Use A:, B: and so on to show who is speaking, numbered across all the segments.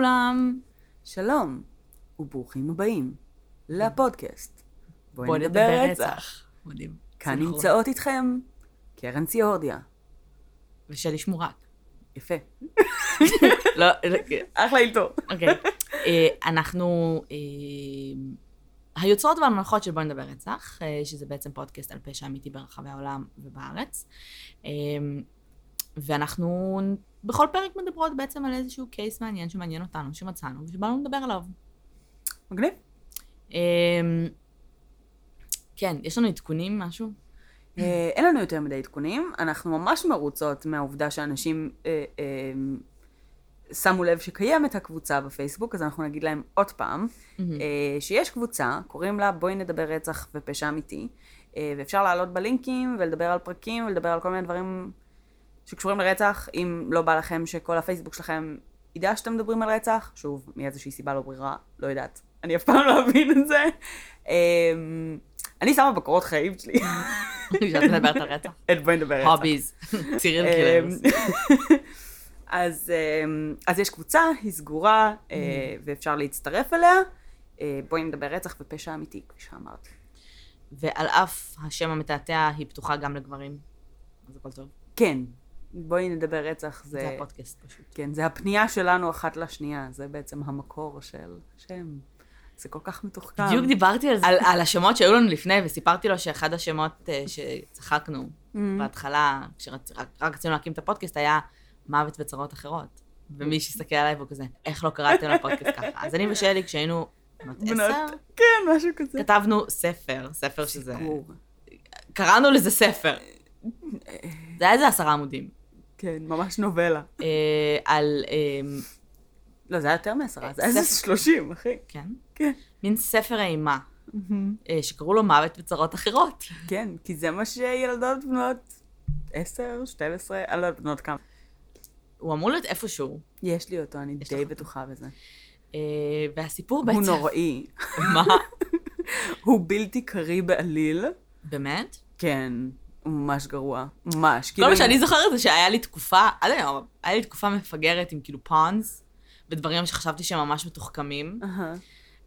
A: לכולם.
B: שלום, וברוכים הבאים לפודקאסט.
A: בואי נדבר רצח. מדהים.
B: כאן
A: סינכרון.
B: נמצאות איתכם קרן ציורדיה.
A: ושלי שמורק.
B: יפה.
A: לא,
B: אחלה אילתור.
A: אוקיי. אה, אנחנו אה, היוצרות והמנחות של בואי נדבר רצח, אה, שזה בעצם פודקאסט על פשע אמיתי ברחבי העולם ובארץ. ואנחנו בכל פרק מדברות בעצם על איזשהו קייס מעניין שמעניין אותנו, שמצאנו, ושבאנו לדבר עליו.
B: מגניב.
A: אה, כן, יש לנו עדכונים, משהו?
B: אה, אין לנו יותר מדי עדכונים, אנחנו ממש מרוצות מהעובדה שאנשים אה, אה, שמו לב שקיימת הקבוצה בפייסבוק, אז אנחנו נגיד להם עוד פעם, אה, שיש קבוצה, קוראים לה בואי נדבר רצח ופשע אמיתי, אה, ואפשר לעלות בלינקים ולדבר על פרקים ולדבר על כל מיני דברים שקשורים לרצח, אם לא בא לכם שכל הפייסבוק שלכם ידע שאתם מדברים על רצח, שוב, מאיזושהי סיבה לא ברורה, לא יודעת, אני אף פעם לא אבין את זה. אה, אני שמה בקורות חיים שלי.
A: כשאת מדברת על רצח.
B: את בואי נדבר רצח.
A: hobbies. Killers.
B: אמ, אז, אמ, אז יש קבוצה, היא סגורה, אה, ואפשר להצטרף אליה. אה, בואי נדבר רצח ופשע אמיתי, כפי שאמרתי.
A: ועל אף השם המתעתע, היא פתוחה גם לגברים. אז הכל טוב.
B: כן, בואי נדבר רצח זה...
A: זה הפודקאסט פשוט.
B: כן, זה הפנייה שלנו אחת לשנייה, זה בעצם המקור של שם. זה כל כך מתוחכם.
A: בדיוק דיברתי על זה. על, על השמות שהיו לנו לפני, וסיפרתי לו שאחד השמות אה, שצחקנו בהתחלה, כשרק רק רצינו להקים את הפודקאסט, היה מוות וצרות אחרות. ומי שהסתכל עליי והוא כזה, איך לא קראתם לפודקאסט ככה? אז אני ושלי, כשהיינו בנות, עשר,
B: כן, משהו כזה.
A: כתבנו ספר, ספר שזה...
B: סיפור.
A: קראנו לזה ספר. זה היה איזה עשרה עמודים.
B: כן, ממש נובלה.
A: אה, על, אה,
B: לא, זה היה יותר מעשרה, זה היה. איזה שלושים, אחי.
A: כן,
B: כן.
A: מין ספר אימה, אה, שקראו לו מוות וצרות אחרות.
B: כן, כי זה מה שילדות בנות עשר, 12, אני לא יודעת בנות כמה.
A: הוא אמור להיות איפשהו.
B: יש לי אותו, אני די. בטוחה בזה.
A: והסיפור בעצם...
B: הוא נוראי.
A: מה?
B: הוא בלתי קריא בעליל.
A: באמת?
B: כן, ממש גרוע. ממש.
A: כל מה
B: כאילו,
A: שאני זוכרת זה שהיה לי תקופה, עד היום, היה לי תקופה מפגרת עם כאילו פונס, ודברים שחשבתי שהם ממש מתוחכמים.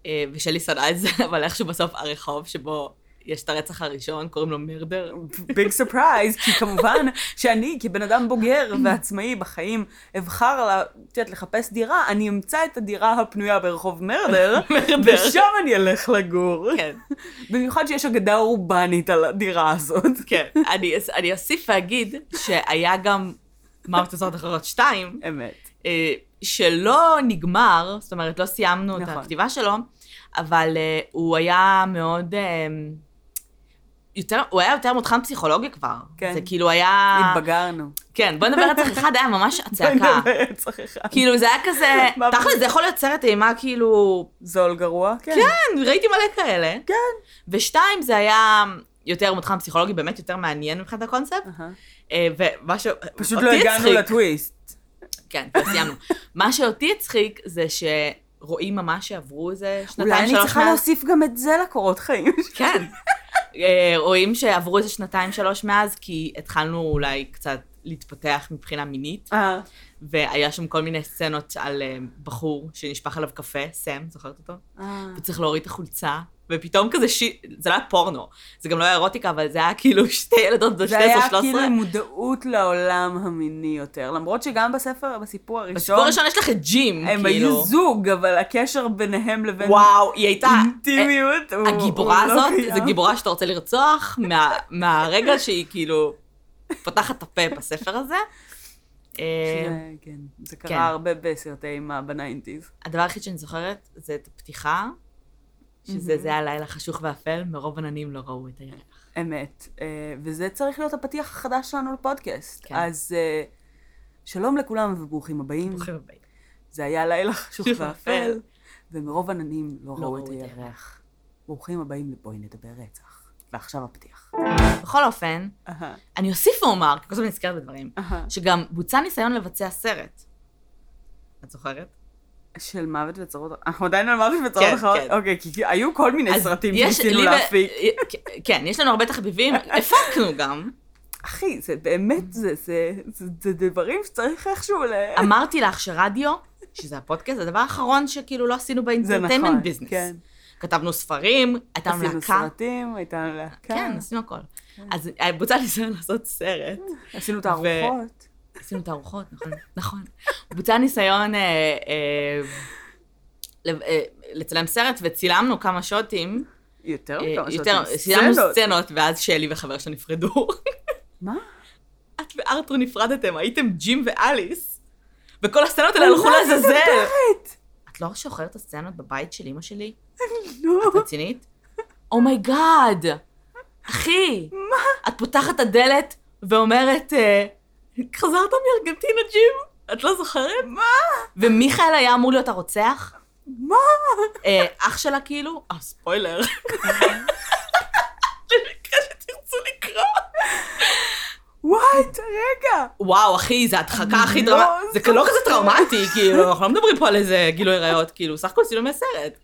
A: אה, ושלי שנאה את זה, אבל איכשהו בסוף הרחוב שבו יש את הרצח הראשון, קוראים לו murder.
B: Big surprise, כי כמובן שאני כבן אדם בוגר ועצמאי בחיים אבחר, את יודעת, לחפש דירה, אני אמצא את הדירה הפנויה ברחוב
A: murder.
B: ושם אני אלך לגור.
A: כן,
B: במיוחד שיש אגדה אורבנית על הדירה הזאת.
A: כן. אני, אני אוסיף ואגיד שהיה גם מוות וצרות אחרות 2,
B: אמת.
A: אה, שלא נגמר, זאת אומרת, לא סיימנו את
B: נכון.
A: הכתיבה שלו, אבל אה, הוא היה מאוד... אה, יותר, הוא היה יותר מותחן פסיכולוגי כבר.
B: כן.
A: זה כאילו היה...
B: התבגרנו.
A: כן, בוא נדבר רצח אחד, היה ממש הצעקה.
B: רצח אחד.
A: כאילו, זה היה כזה... תכל'ס, זה יכול להיות סרט אימה, כאילו...
B: זול גרוע? כן.
A: כן, ראיתי מלא כאלה.
B: כן.
A: ושתיים, זה היה יותר מותחן פסיכולוגי, באמת יותר מעניין מבחינת הקונספט. אה, ומה ש...
B: פשוט לא הגענו לטוויסט.
A: כן, סיימנו. מה שאותי הצחיק זה שרואים ממש שעברו איזה שנתיים,
B: אולי אני
A: שלוש
B: צריכה. להוסיף גם את זה לקורות חיים.
A: כן. אה, רואים שעברו איזה שנתיים, שלוש מאז, כי התחלנו אולי קצת להתפתח מבחינה מינית,
B: אה,
A: והיה שם כל מיני סצנות על אה, בחור שנשפך עליו קפה, סם, זוכרת אותו?
B: אה.
A: וצריך להוריד את החולצה, ופתאום כזה שי... זה לא היה פורנו, זה גם לא היה אירוטיקה, אבל זה היה כאילו שתי ילדות בנות
B: זה היה
A: 12-13.
B: כאילו מודעות לעולם המיני יותר, למרות שגם בספר, בסיפור הראשון,
A: בסיפור הראשון יש לך את ג'ים,
B: הם
A: כאילו.
B: היו זוג, אבל הקשר ביניהם לבין
A: וואו, היא הייתה...
B: אינטימיות, הוא-
A: הגיבורה
B: הוא לא
A: הזאת,
B: קיים.
A: זו גיבורה שאתה רוצה לרצוח, מה, מהרגע שהיא כאילו פותחת את הפה בספר הזה. אה,
B: שזה- כן, זה
A: כן.
B: קרה הרבה בסרטי אימה ב ניינטיז.
A: הדבר היחיד שאני זוכרת זה את הפתיחה, שזה זה היה לילה חשוך ואפל, מרוב עננים לא ראו את הירח.
B: אמת. אה, וזה צריך להיות הפתיח החדש שלנו לפודקאסט.
A: כן.
B: אז אה, שלום לכולם וברוכים הבאים.
A: ברוכים הבאים.
B: זה היה לילה חשוך ואפל. ומרוב עננים לא ראו את הירח. ברוכים הבאים לבואי נדבר רצח. ועכשיו הפתיח.
A: בכל אופן,
B: אהה,
A: אני אוסיף ואומר, כי כל הזמן נזכרת בדברים,
B: אהה.
A: שגם בוצע ניסיון לבצע סרט. את זוכרת?
B: של מוות וצרות, אנחנו עדיין על מוות וצרות
A: כן,
B: אחרות?
A: כן.
B: אוקיי, כי היו כל מיני סרטים שניסינו
A: ו-
B: להפיק.
A: כן, יש לנו הרבה תחביבים, הפקנו גם.
B: אחי, זה באמת, זה, זה, זה, זה דברים שצריך איכשהו ל...
A: אמרתי לך שרדיו, שזה הפודקאסט, זה הדבר האחרון שכאילו לא עשינו
B: זה
A: באינטרטיימנט
B: נכון,
A: ביזנס.
B: כן.
A: כתבנו ספרים, הייתה לנו
B: עשינו
A: להקה.
B: סרטים, הייתה לנו להקה.
A: כן, עשינו הכל. אז אה, בוצע ניסיון לעשות סרט.
B: עשינו תערוכות.
A: עשינו תערוכות, נכון, נכון. בוצע ניסיון אה, אה, אה, לצלם סרט, וצילמנו כמה שוטים.
B: יותר מכמה
A: יותר,
B: שוטים.
A: צילמנו
B: סצנות.
A: ואז שלי וחבר שלה נפרדו.
B: מה?
A: את וארתור נפרדתם, הייתם ג'ים ואליס, וכל הסצנות האלה הלכו לעזאזל.
B: מדברת?
A: את לא שוחררת את הסצנות בבית של אמא שלי?
B: לא.
A: את רצינית? oh my god! אחי!
B: מה?
A: את פותחת את הדלת ואומרת, אה, חזרת מארגנטינה, ג'ים? את לא זוכרת?
B: מה?
A: ומיכאל היה אמור להיות הרוצח?
B: מה?
A: אה, אח שלה כאילו? אה, ספוילר. למקרה שתרצו לקרוא.
B: what, רגע.
A: וואו, אחי, זה ההדחקה הכי
B: לא
A: דרמטית. זה לא כזה. טראומטי, כאילו, אנחנו לא מדברים פה על איזה גילוי עריות, כאילו, סך הכל צילומי סרט.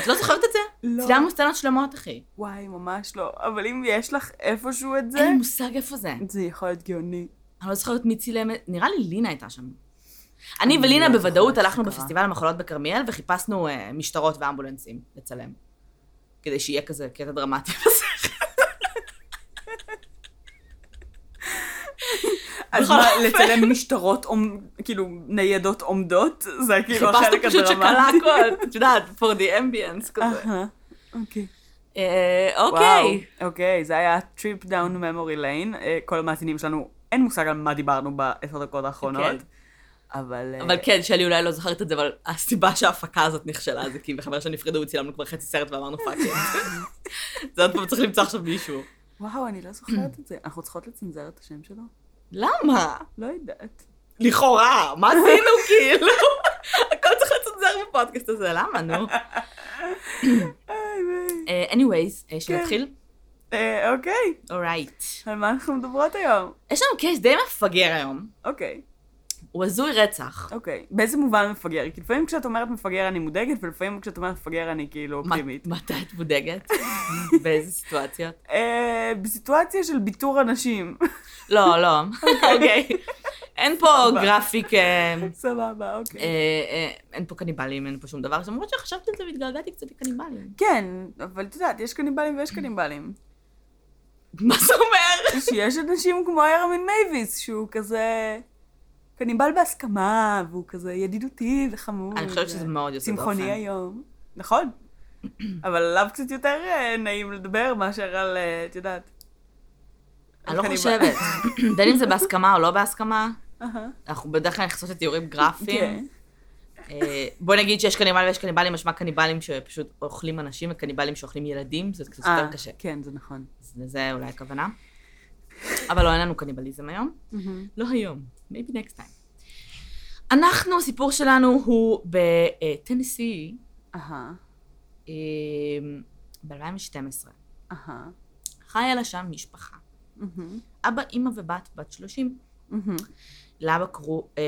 A: את לא זוכרת את זה?
B: לא.
A: צילמנו סצנות שלמות, אחי.
B: וואי, ממש לא. אבל אם יש לך איפשהו את זה,
A: אין לי מושג איפה זה.
B: זה יכול להיות גאוני.
A: אני לא זוכרת מי צילם, נראה לי לינה הייתה שם. אני ולינה
B: לא
A: בוודאות הלכנו. בפסטיבל המחולות בכרמיאל וחיפשנו אה, משטרות ואמבולנסים לצלם. כדי שיהיה כזה קטע דרמטי בסרט.
B: אז מה. לצלם משטרות, כאילו, ניידות עומדות? זה כאילו החלק
A: פשוט שקלה
B: הדרמטי.
A: הכל, את יודעת, for the ambience כזה.
B: אוקיי.
A: אה, אוקיי.
B: אוקיי, זה היה trip down memory lane. אה, כל המאזינים שלנו, אין מושג על מה דיברנו בעשר דקות האחרונות.
A: כן.
B: אבל... אה,
A: אבל כן, שלי אולי לא זוכרת את זה, אבל הסיבה שההפקה הזאת נכשלה זה כי ה חבר שנפרדו וצילמנו כבר חצי סרט ואמרנו fuck. זה עוד פעם צריך למצוא עכשיו מישהו.
B: וואו, אני לא זוכרת את זה. אנחנו צריכות לצנזר את השם שלו?
A: למה?
B: לא יודעת.
A: לכאורה, מה עשינו כאילו? הכל צריך לצנזר בפודקאסט הזה, למה נו?
B: איי, ביי.
A: אה, anyways, אה,
B: כן.
A: שנתחיל?
B: אה, אוקיי,
A: אורייט.
B: על מה אנחנו מדברות היום?
A: יש לנו קייס די מפגר היום.
B: אוקיי,
A: הוא הזוי רצח.
B: אוקיי. באיזה מובן מפגר? כי לפעמים כשאת אומרת מפגר אני מודאגת, ולפעמים כשאת אומרת מפגר אני כאילו אופטימית.
A: מתי את מודאגת? באיזה סיטואציות?
B: אה, בסיטואציה של ביטור אנשים.
A: לא, לא. אוקיי. אין פה. graphic, אה,
B: סבבה, אוקיי.
A: אין פה קניבלים, אין פה שום דבר. למרות שחשבתי על זה והתגעגעתי קצת לקניבלים.
B: כן, אבל את יודעת, יש קניבלים ויש קניבלים.
A: מה זה אומר?
B: שיש אנשים כמו ארמין מייוויס, שהוא כזה קניבל בהסכמה, והוא כזה ידידותי וחמוד.
A: אני חושבת שזה מאוד יוצא דופן.
B: צמחוני היום. נכון. אבל עליו קצת יותר אה, נעים לדבר מאשר על, אה, את יודעת.
A: אני לא. חושבת. בין אם זה בהסכמה או לא בהסכמה, אנחנו בדרך כלל נכנסות לתיאורים גרפיים. אה, בוא נגיד שיש קניבל ויש קניבלים, משמע קניבלים שפשוט אוכלים אנשים וקניבלים שאוכלים ילדים, זה קצת
B: אה,
A: יותר קשה.
B: כן, זה נכון.
A: לזה אולי הכוונה. אבל לא, אין לנו קניבליזם היום. לא היום, maybe next time. אנחנו, הסיפור שלנו הוא בטנסי,
B: אהה,
A: ב-2012.
B: אהה.
A: חיה לה שם משפחה. אבא, אימא ובת, בת 30. לאבא קראו אה,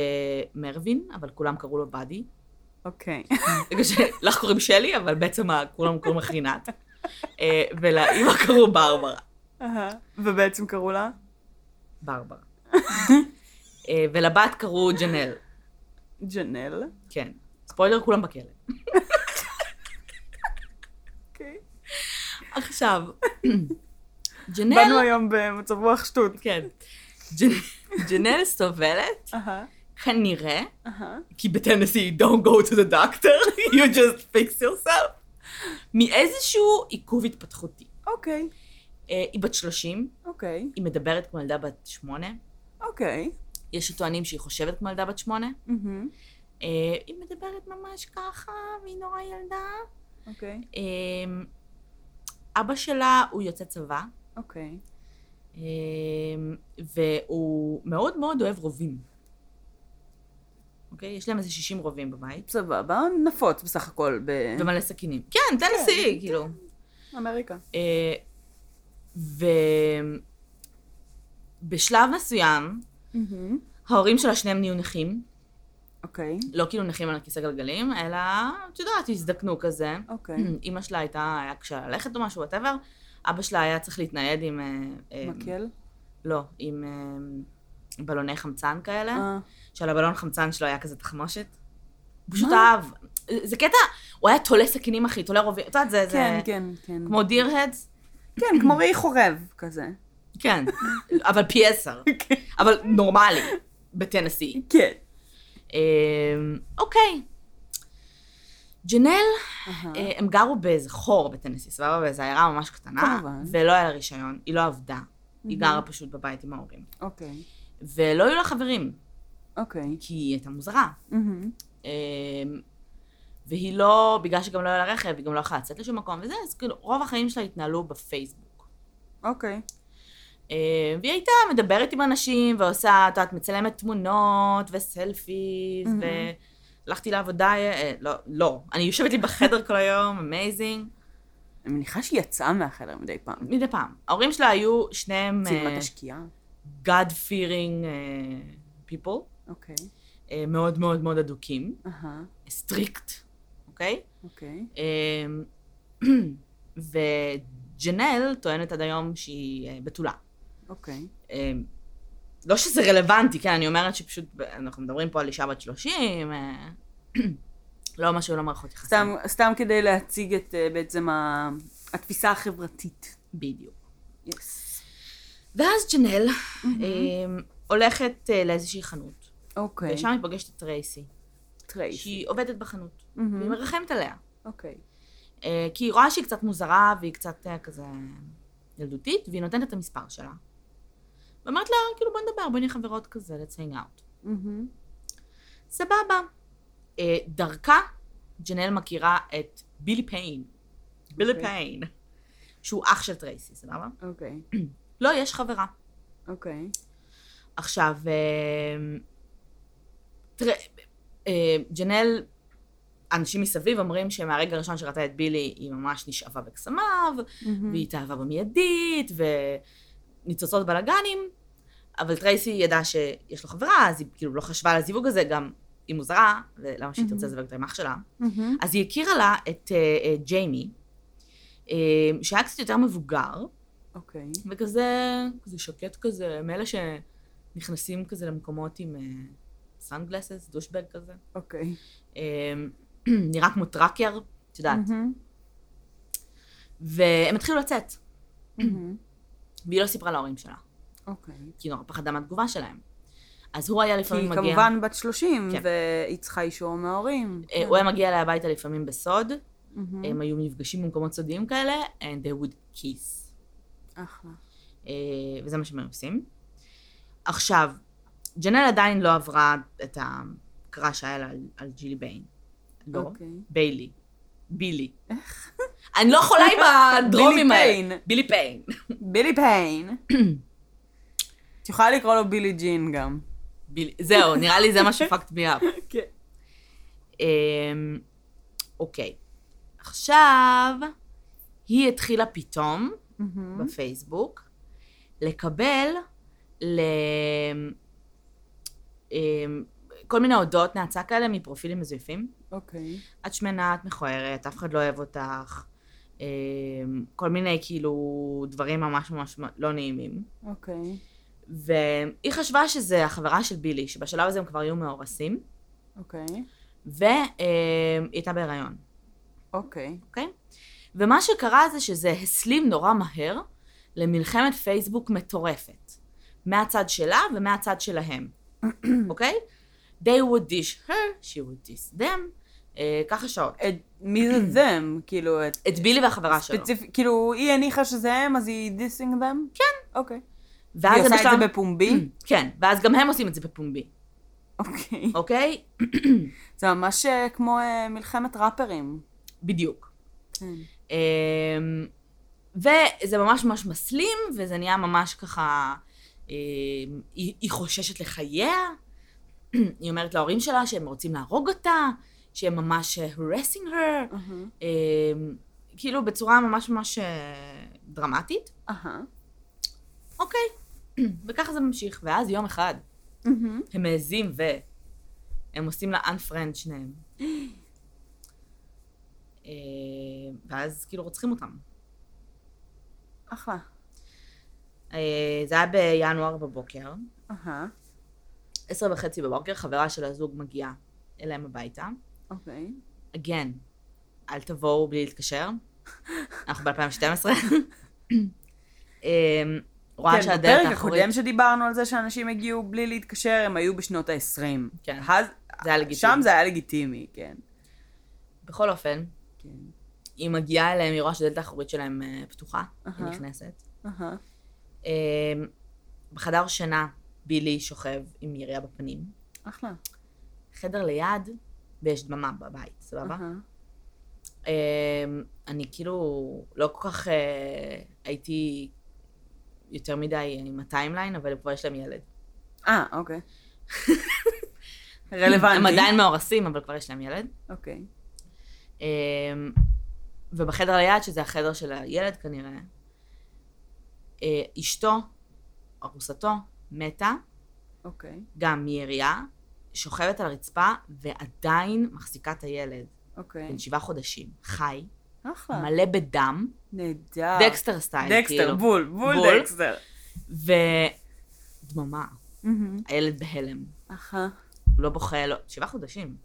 A: מרווין, אבל כולם קראו לו באדי.
B: אוקיי.
A: בגלל שלך קוראים שלי, אבל בעצם כולם קוראים לך רינת. אה, ולאימא קראו ברברה.
B: אהה. ובעצם קראו לה?
A: ברברה. אה, ולבת קראו ג'נל.
B: ג'נל.
A: כן. ספוילר, כולם בכלא.
B: אוקיי.
A: עכשיו, ג'נל...
B: באנו היום במצב רוח שטות.
A: כן. ג'נ- ג'נל סובלת, כנראה. כי בטנסי, don't go to the doctor, you just fix yourself, מאיזשהו עיכוב התפתחותי.
B: אוקיי,
A: אה, היא בת 30,
B: אוקיי,
A: היא מדברת כמו ילדה בת 8,
B: אוקיי.
A: יש שטוענים שהיא חושבת כמו ילדה בת 8,
B: מהמם,
A: אה, היא מדברת ממש ככה, והיא נורא ילדה.
B: אוקיי,
A: אה, אבא שלה הוא יוצא צבא,
B: אוקיי.
A: והוא מאוד מאוד אוהב רובים. אוקיי? יש להם איזה 60 רובים בבית,
B: סבבה, נפוץ בסך הכל
A: ומלא סכינים. כן, טנסי, כאילו.
B: באמריקה.
A: אה, ובשלב מסוים, ההורים שלה שניהם נהיו נכים,
B: אוקיי,
A: לא כאילו נכים על כיסא גלגלים, אלא, את יודעת, הזדקנו כזה.
B: אוקיי.
A: אימא שלה הייתה, היה קשה ללכת או משהו, whatever. אבא שלה היה צריך להתנייד עם... אה, אה,
B: מקל?
A: לא, עם אה, בלוני חמצן כאלה,
B: אה,
A: שעל הבלון חמצן שלו היה כזה תחמושת. הוא פשוט אהב. זה קטע, הוא היה תולה סכינים, אחי, תולה רובים. את יודעת, זה...
B: כן, כן, כן.
A: כמו deer heads?
B: כן, כמו ראי חורב כזה.
A: כן, אבל פי עשר. אבל נורמלי, בטנסי.
B: כן.
A: אמ, אוקיי. ג'נל,
B: אהה.
A: אה, הם גרו באיזה חור בטנסי, סבבה? באיזה עיירה ממש קטנה.
B: כמובן.
A: ולא היה לה רישיון, היא לא עבדה. היא גרה פשוט בבית עם ההורים.
B: אוקיי.
A: ולא היו לה חברים,
B: אוקיי.
A: כי היא הייתה מוזרה. אמ, והיא לא, בגלל שגם לא היה לה רכב, היא גם לא יכולה לצאת לשום מקום וזה, אז כאילו, רוב החיים שלה התנהלו בפייסבוק.
B: אוקיי.
A: אמ, והיא הייתה מדברת עם אנשים ועושה, את יודעת, מצלמת תמונות ו selfies,
B: מהמם.
A: והלכתי לעבודה, אה, לא, לא, אני יושבת לי בחדר כל היום, amazing,
B: אני מניחה שהיא יצאה מהחדר מדי פעם.
A: מדי פעם. ההורים שלה היו שניהם
B: צילמה
A: אה,
B: השקיעה.
A: God-fearing אה, people,
B: אוקיי.
A: אה, מאוד מאוד מאוד אדוקים,
B: אהה.
A: strict, אוקיי?
B: אוקיי.
A: אמ, וג'נל טוענת עד היום שהיא אה, בתולה.
B: אוקיי.
A: אמ, לא שזה רלוונטי, כן, אני אומרת שפשוט, אנחנו מדברים פה על אישה בת 30, אה, לא משהו, לא מערכות יחסים.
B: סתם, סתם כדי להציג את אה, בעצם ה- התפיסה החברתית.
A: בדיוק.
B: yes.
A: ואז ג'נל הולכת אה, לאיזושהי חנות,
B: אוקיי.
A: ושם היא פוגשת את טרייסי,
B: טרייסי.
A: שהיא עובדת בחנות,
B: מהמם.
A: והיא מרחמת עליה.
B: אוקיי.
A: אה, כי היא רואה שהיא קצת מוזרה, והיא קצת כזה ילדותית, והיא נותנת את המספר שלה. ואומרת לה, כאילו, בוא נדבר, בוא נהיה חברות כזה, let's hang out. סבבה. אה, דרכה, ג'נל מכירה את בילי פיין. בילי
B: אוקיי.
A: פיין. שהוא אח של טרייסי, סבבה?
B: אוקיי.
A: לא, יש חברה.
B: אוקיי.
A: עכשיו, אה, תראה, אה, ג'נל, אנשים מסביב אומרים שמהרגע הראשון שראתה את בילי, היא ממש נשאבה בקסמיו. והיא התאהבה במיידית, וניצוצות בלאגנים, אבל טרייסי ידעה שיש לו חברה, אז היא כאילו לא חשבה על הזיווג הזה, גם היא מוזרה, ולמה שהיא תרצה לזווג את האח שלה.
B: מהמם.
A: אז היא הכירה לה את אה, אה, ג'יימי, אה, שהיה קצת יותר מבוגר,
B: אוקיי.
A: וכזה, כזה שקט כזה, מאלה שנכנסים כזה למקומות עם sunglasses, douchebag כזה.
B: אוקיי.
A: אה, נראה כמו trucker, את יודעת.
B: מהמם.
A: והם התחילו לצאת,
B: מהמם.
A: והיא לא סיפרה להורים שלה,
B: אוקיי.
A: כי היא נורא פחדה מהתגובה שלהם. אז הוא היה
B: כי
A: לפעמים
B: היא
A: מגיע...
B: כמובן בת 30,
A: כן.
B: והיא צריכה אישור מההורים.
A: אה, הוא היה מגיע אליה הביתה לפעמים בסוד,
B: מהמם.
A: הם היו נפגשים במקומות סודיים כאלה, and they would kiss.
B: אחלה.
A: אה, וזה מה שהם עושים. עכשיו, ג'נל עדיין לא עברה את הקרא שהיה לה על, על ג'ילי ביין. לא,
B: אוקיי.
A: ביילי. בילי. איך? אני לא יכולה עם הדרומים האלה. בילי פיין.
B: בילי פיין. את יכולה לקרוא לו בילי ג'ין גם.
A: זהו, נראה לי זה מה שפקט בי אפ.
B: כן.
A: אמ, אוקיי. עכשיו, היא התחילה פתאום, בפייסבוק, לקבל ל... אמ, כל מיני הודעות נאצה כאלה מפרופילים מזויפים.
B: אוקיי.
A: את שמנה, את מכוערת, אף אחד לא אוהב אותך. אמ, כל מיני כאילו דברים ממש ממש לא נעימים.
B: אוקיי.
A: והיא חשבה שזה החברה של בילי, שבשלב הזה הם כבר היו מאורסים,
B: אוקיי.
A: והיא הייתה בהיריון,
B: אוקיי.
A: אוקיי? ומה שקרה זה שזה הסלים נורא מהר למלחמת פייסבוק מטורפת. מהצד שלה ומהצד שלהם, אוקיי? They would dish her, she would dish them, ככה שעות.
B: את- מי זה them? כאילו, את...
A: את בילי והחברה שלו.
B: כאילו, היא הניחה שזה הם, אז היא דיסינג them? כן. אוקיי.
A: ואז
B: היא עושה את זה בפומבי?
A: כן, ואז גם הם עושים את זה בפומבי,
B: אוקיי.
A: אוקיי?
B: זה ממש אה, כמו אה, מלחמת ראפרים.
A: בדיוק.
B: כן.
A: אמ, וזה ממש ממש מסלים, וזה נהיה ממש ככה, היא, היא חוששת לחייה, היא אומרת להורים שלה שהם רוצים להרוג אותה, שהם ממש אה, harassing her,
B: אהה.
A: אמ, כאילו בצורה ממש ממש אה, דרמטית.
B: אהה.
A: אוקיי, וככה זה ממשיך. ואז יום אחד,
B: מהמם.
A: הם מעזים והם עושים לה unfriend שניהם. אה, ואז כאילו רוצחים אותם.
B: אחלה.
A: אה, זה היה בינואר בבוקר,
B: אהה,
A: עשר וחצי בבוקר, חברה של הזוג מגיעה אליהם הביתה.
B: אוקיי.
A: again, אל תבואו בלי להתקשר. אנחנו ב-2012. רואה
B: כן,
A: שהדלת
B: בפרק
A: האחורית...
B: הקודם שדיברנו על זה שאנשים הגיעו בלי להתקשר, הם היו בשנות ה-20.
A: כן. זה היה לגיטימי.
B: שם זה היה לגיטימי, כן.
A: בכל אופן,
B: כן.
A: היא מגיעה אליהם, היא רואה שהדלת האחורית שלהם אה, פתוחה, היא
B: אהה.
A: נכנסת. אה, בחדר שינה, בילי שוכב עם ירייה בפנים.
B: אחלה.
A: חדר ליד, ויש דממה בבית, סבבה? אה, אני כאילו לא כל כך אה, הייתי יותר מדי עם הטיימליין, אבל כבר יש להם ילד.
B: אה, אוקיי. רלוונטי.
A: הם עדיין מאורסים, אבל כבר יש להם ילד.
B: אוקיי.
A: אמ, ובחדר ליד, שזה החדר של הילד כנראה, אה, אשתו, ארוסתו, מתה,
B: אוקיי.
A: גם מירייה, שוכבת על הרצפה ועדיין מחזיקה את הילד,
B: אוקיי.
A: בן שבעה חודשים, חי,
B: אחלה.
A: מלא בדם,
B: נהדר.
A: דקסטר
B: style. דקסטר,
A: כאילו.
B: בול, בול
A: בול.
B: דקסטר.
A: ודממה,
B: מהמם.
A: הילד בהלם,
B: אחלה.
A: הוא לא בוכה, לא, שבעה חודשים,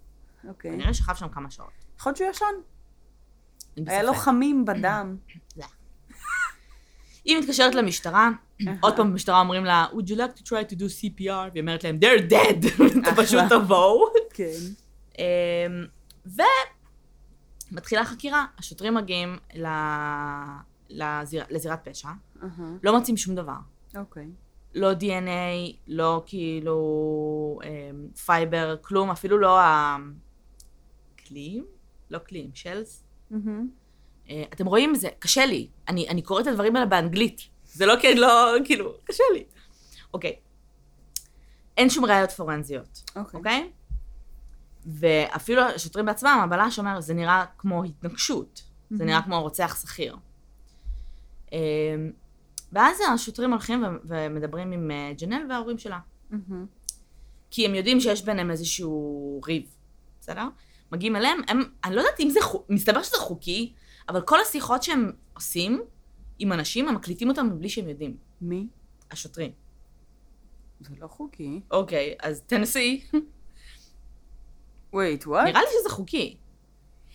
B: אוקיי.
A: כנראה שכב שם כמה שעות.
B: יכול להיות שהוא ישן. היה לו. חמים בדם.
A: היא מתקשרת למשטרה, עוד פעם במשטרה אומרים לה, would you like to try to do CPR? והיא אומרת להם, they're dead, פשוט תבואו.
B: כן.
A: אמ, ומתחילה חקירה, השוטרים מגיעים. לזירת פשע. לא מוצאים שום דבר.
B: אוקיי.
A: לא DNA, לא כאילו אמ, fiber, כלום, אפילו לא הקליעים, לא קליעים,
B: shells.
A: אה, אתם רואים, זה קשה לי. אני קוראת את הדברים האלה באנגלית. זה לא כי אני לא, כאילו, קשה לי. אוקיי. אין שום ראיות פורנזיות,
B: אוקיי.
A: אוקיי? ואפילו השוטרים בעצמם, הבלש אומר, זה נראה כמו התנגשות. זה. נראה כמו רוצח שכיר. אה, ואז השוטרים הולכים ומדברים עם אה, ג'נל וההורים שלה. כי הם יודעים שיש ביניהם איזשהו ריב, בסדר? מגיעים אליהם, הם, אני לא יודעת אם זה, מסתבר שזה חוקי, אבל כל השיחות שהם עושים עם אנשים, הם מקליטים אותם מבלי שהם יודעים,
B: מי?
A: השוטרים.
B: זה לא חוקי.
A: אוקיי, אז תנסי,
B: וייט, וואט?
A: נראה לי שזה חוקי.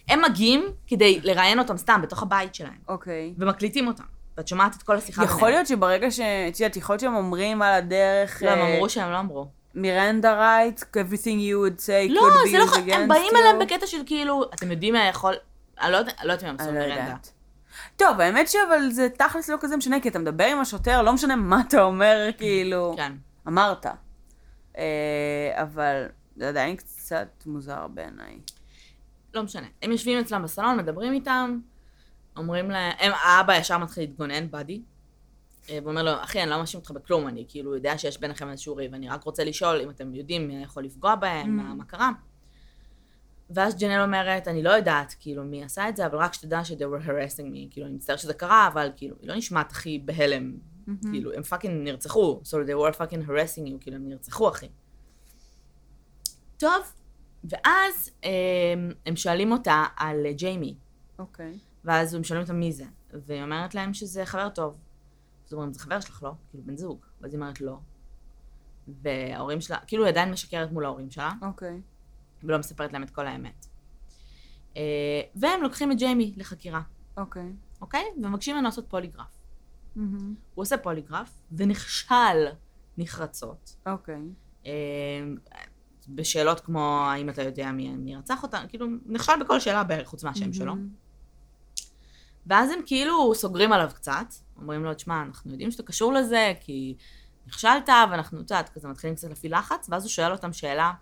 A: הם מגיעים כדי לראיין אותם סתם בתוך הבית שלהם,
B: אוקיי.
A: ומקליטים אותם, ואת שומעת את כל השיחה
B: יכול להיות שברגע ש... את יודעת, יכול להיות שהם אומרים על הדרך...
A: לא, הם
B: אה,
A: אמרו שהם לא אמרו.
B: מירנדה רייט, everything you would say
A: לא,
B: could be
A: זה לא,
B: used
A: ח-
B: against
A: הם באים
B: you.
A: אליהם בקטע של כאילו, אתם יודעים מה יכול, אני לא יודעת אני לא יודעת
B: טוב, האמת שאבל זה תכלס לא כזה משנה, כי אתה מדבר עם השוטר, לא משנה מה אתה אומר, כאילו,
A: כן.
B: אמרת. אה, אבל זה עדיין קצת מוזר בעיניי.
A: לא משנה. הם יושבים אצלם בסלון, מדברים איתם, אומרים להם, הם, האבא ישר מתחיל להתגונן, באדי, אה, ואומר לו, אחי, אני לא מאשים אותך בכלום, אני כאילו יודע שיש ביניכם איזשהו ריב, אני רק רוצה לשאול אם אתם יודעים מי יכול לפגוע בהם,
B: Mm.
A: מה, מה קרה. ואז ג'נל אומרת, אני לא יודעת, כאילו, מי עשה את זה, אבל רק שתדע ש- they were harassing me, כאילו, אני מצטער שזה קרה, אבל כאילו, היא לא נשמעת הכי בהלם, כאילו, הם fucking נרצחו, so they were fucking harassing you, כאילו, הם נרצחו, אחי. טוב, ואז אה, הם שואלים אותה על אה, ג'יימי,
B: אוקיי.
A: ואז הם שואלים אותה מי זה, והיא אומרת להם שזה חבר טוב. אז אומרים, זה חבר שלך, לא? כאילו, בן זוג. ואז היא אומרת, לא. וההורים שלה, כאילו, היא עדיין משקרת מול ההורים שלה,
B: אוקיי.
A: ולא מספרת להם את כל האמת. אה, והם לוקחים את ג'יימי לחקירה,
B: אוקיי.
A: אוקיי? ומבקשים ממנו לעשות פוליגרף.
B: מהמם.
A: הוא עושה פוליגרף, ונכשל נחרצות.
B: אוקיי.
A: אה, בשאלות כמו, האם אתה יודע מי, מי רצח אותה? כאילו, נכשל בכל שאלה בערך, חוץ מהשם שלו.
B: מהמם.
A: ואז הם כאילו סוגרים עליו קצת, אומרים לו, תשמע, אנחנו יודעים שאתה קשור לזה, כי נכשלת, ואנחנו, את יודעת, כזה מתחילים קצת להפעיל לחץ, ואז הוא שואל אותם שאלה,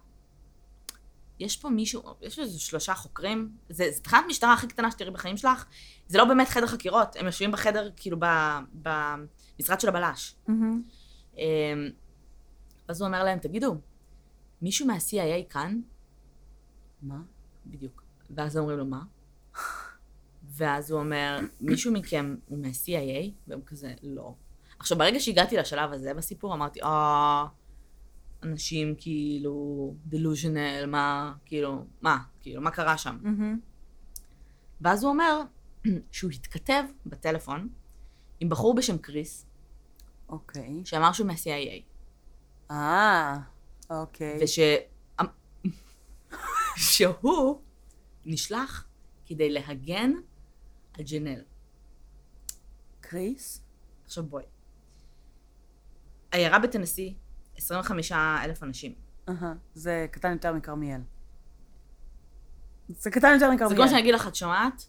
A: יש פה מישהו, יש איזה שלושה חוקרים, זה, זה תחנת משטרה הכי קטנה שתראי בחיים שלך, זה לא באמת חדר חקירות, הם יושבים בחדר, כאילו, ב- במשרד של הבלש.
B: מהמם.
A: אמ, אז הוא אומר להם, תגידו, מישהו מה-CIA כאן?
B: מה?
A: בדיוק. ואז אומרים לו, מה? ואז הוא אומר, מישהו מכם הוא מה-CIA? והם כזה, לא. עכשיו, ברגע שהגעתי לשלב הזה בסיפור, אמרתי, אה, אנשים כאילו דלוז'נל, מה, כאילו, מה, כאילו, מה קרה שם?
B: מהמם.
A: ואז הוא אומר שהוא התכתב בטלפון עם בחור בשם קריס,
B: אוקיי.
A: שאמר שהוא מה-CIA.
B: אה, אוקיי.
A: וש... שהוא נשלח כדי להגן על ג'נל.
B: קריס?
A: עכשיו בואי. עיירה בטנסי, 25 אלף אנשים.
B: אהה, זה קטן יותר מכרמיאל. זה קטן יותר
A: זה
B: מכרמיאל.
A: כמו שאני אגיד לך, את שומעת?